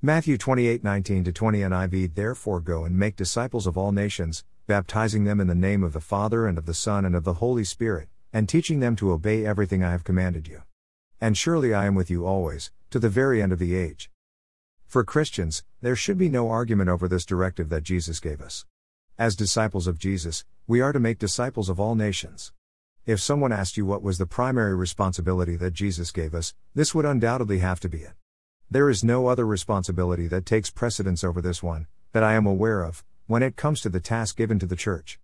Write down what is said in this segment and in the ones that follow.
Matthew 28 19 20 NIV Therefore go and make disciples of all nations, baptizing them in the name of the Father and of the Son and of the Holy Spirit, and teaching them to obey everything I have commanded you. And surely I am with you always, to the very end of the age. For Christians, there should be no argument over this directive that Jesus gave us. As disciples of Jesus, we are to make disciples of all nations. If someone asked you what was the primary responsibility that Jesus gave us, this would undoubtedly have to be it. There is no other responsibility that takes precedence over this one, that I am aware of, when it comes to the task given to the church.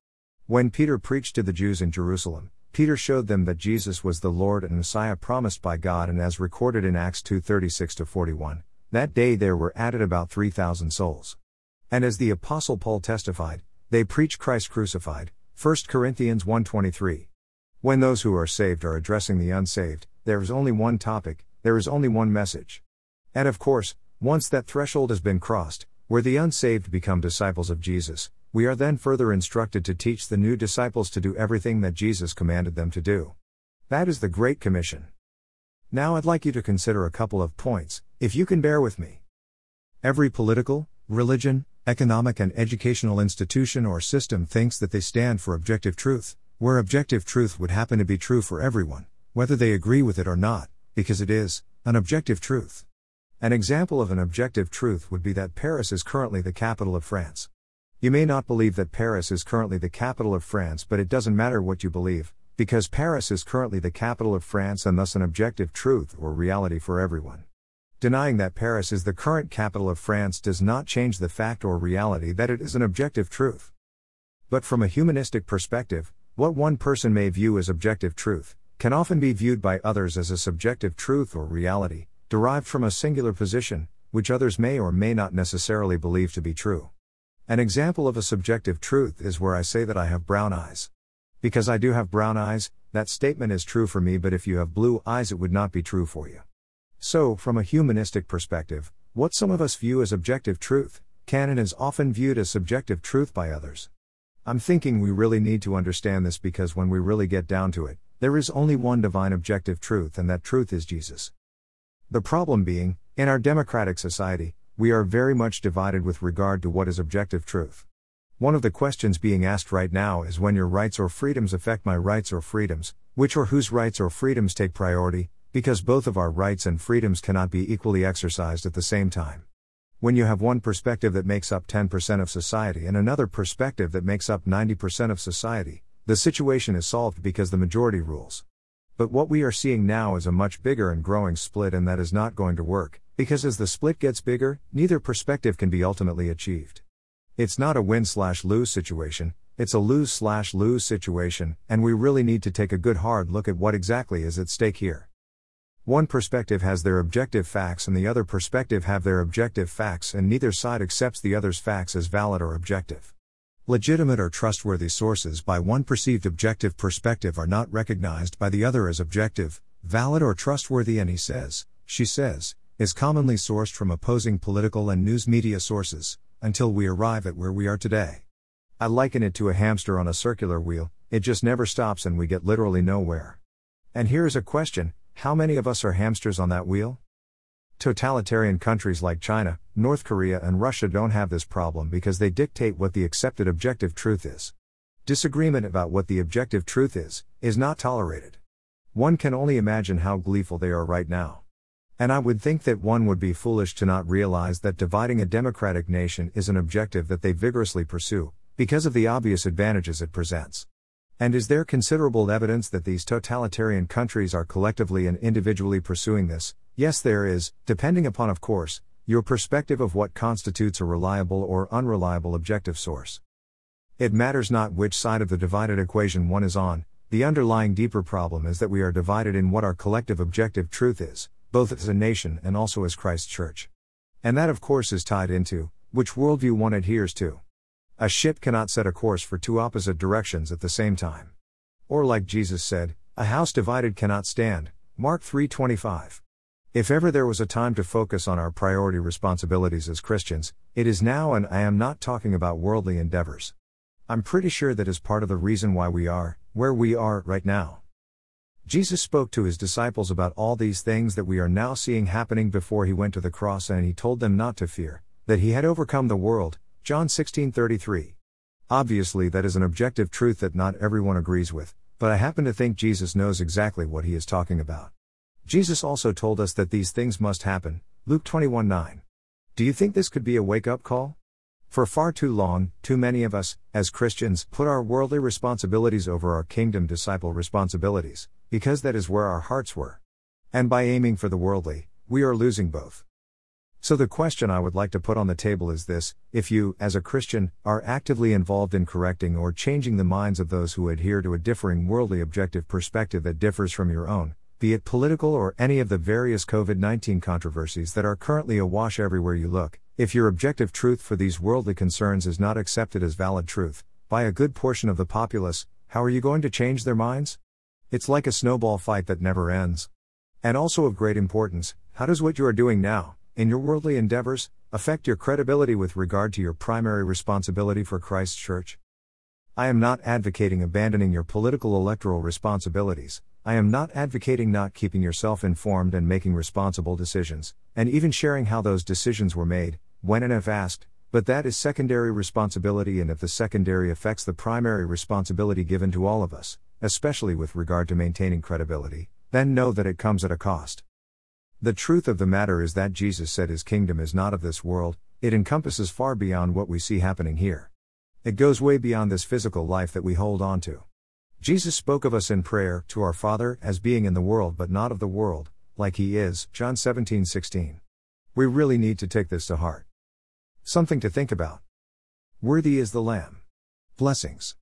When Peter preached to the Jews in Jerusalem, Peter showed them that Jesus was the Lord and Messiah promised by God and as recorded in Acts 2:36 41, that day there were added about 3000 souls. And as the apostle Paul testified, they preach Christ crucified, 1 Corinthians 1:23. When those who are saved are addressing the unsaved, there is only one topic, there is only one message. And of course, once that threshold has been crossed, where the unsaved become disciples of Jesus, we are then further instructed to teach the new disciples to do everything that Jesus commanded them to do. That is the Great Commission. Now I'd like you to consider a couple of points, if you can bear with me. Every political, religion, economic, and educational institution or system thinks that they stand for objective truth, where objective truth would happen to be true for everyone, whether they agree with it or not, because it is an objective truth. An example of an objective truth would be that Paris is currently the capital of France. You may not believe that Paris is currently the capital of France, but it doesn't matter what you believe, because Paris is currently the capital of France and thus an objective truth or reality for everyone. Denying that Paris is the current capital of France does not change the fact or reality that it is an objective truth. But from a humanistic perspective, what one person may view as objective truth can often be viewed by others as a subjective truth or reality, derived from a singular position, which others may or may not necessarily believe to be true. An example of a subjective truth is where I say that I have brown eyes. Because I do have brown eyes, that statement is true for me, but if you have blue eyes, it would not be true for you. So, from a humanistic perspective, what some of us view as objective truth, can and is often viewed as subjective truth by others. I'm thinking we really need to understand this because when we really get down to it, there is only one divine objective truth, and that truth is Jesus. The problem being, in our democratic society, we are very much divided with regard to what is objective truth. One of the questions being asked right now is when your rights or freedoms affect my rights or freedoms, which or whose rights or freedoms take priority, because both of our rights and freedoms cannot be equally exercised at the same time. When you have one perspective that makes up 10% of society and another perspective that makes up 90% of society, the situation is solved because the majority rules. But what we are seeing now is a much bigger and growing split, and that is not going to work, because as the split gets bigger, neither perspective can be ultimately achieved. It's not a win slash lose situation, it's a lose slash lose situation, and we really need to take a good hard look at what exactly is at stake here. One perspective has their objective facts and the other perspective have their objective facts and neither side accepts the other's facts as valid or objective. Legitimate or trustworthy sources by one perceived objective perspective are not recognized by the other as objective, valid, or trustworthy, and he says, she says, is commonly sourced from opposing political and news media sources, until we arrive at where we are today. I liken it to a hamster on a circular wheel, it just never stops and we get literally nowhere. And here's a question how many of us are hamsters on that wheel? Totalitarian countries like China, North Korea, and Russia don't have this problem because they dictate what the accepted objective truth is. Disagreement about what the objective truth is, is not tolerated. One can only imagine how gleeful they are right now. And I would think that one would be foolish to not realize that dividing a democratic nation is an objective that they vigorously pursue, because of the obvious advantages it presents. And is there considerable evidence that these totalitarian countries are collectively and individually pursuing this, Yes, there is, depending upon, of course, your perspective of what constitutes a reliable or unreliable objective source. It matters not which side of the divided equation one is on, the underlying deeper problem is that we are divided in what our collective objective truth is, both as a nation and also as Christ's church. And that, of course, is tied into which worldview one adheres to. A ship cannot set a course for two opposite directions at the same time. Or like Jesus said, a house divided cannot stand. Mark 3:25. If ever there was a time to focus on our priority responsibilities as Christians, it is now, and I am not talking about worldly endeavors. I'm pretty sure that is part of the reason why we are, where we are, right now. Jesus spoke to his disciples about all these things that we are now seeing happening before he went to the cross and he told them not to fear, that he had overcome the world. John 16:33. Obviously that is an objective truth that not everyone agrees with, but I happen to think Jesus knows exactly what he is talking about. Jesus also told us that these things must happen. Luke 21:9. Do you think this could be a wake-up call? For far too long, too many of us, as Christians, put our worldly responsibilities over our kingdom disciple responsibilities, because that is where our hearts were. And by aiming for the worldly, we are losing both. So the question I would like to put on the table is this if you, as a Christian, are actively involved in correcting or changing the minds of those who adhere to a differing worldly objective perspective that differs from your own, be it political or any of the various COVID 19 controversies that are currently awash everywhere you look, if your objective truth for these worldly concerns is not accepted as valid truth by a good portion of the populace, how are you going to change their minds? It's like a snowball fight that never ends. And also of great importance, how does what you are doing now, in your worldly endeavors, affect your credibility with regard to your primary responsibility for Christ's church? I am not advocating abandoning your political electoral responsibilities, I am not advocating not keeping yourself informed and making responsible decisions, and even sharing how those decisions were made, when and if asked, but that is secondary responsibility, and if the secondary affects the primary responsibility given to all of us, especially with regard to maintaining credibility, then know that it comes at a cost. The truth of the matter is that Jesus said his kingdom is not of this world, it encompasses far beyond what we see happening here. It goes way beyond this physical life that we hold on to. Jesus spoke of us in prayer to our Father as being in the world but not of the world, like he is, John 17 16. We really need to take this to heart. Something to think about. Worthy is the Lamb. Blessings.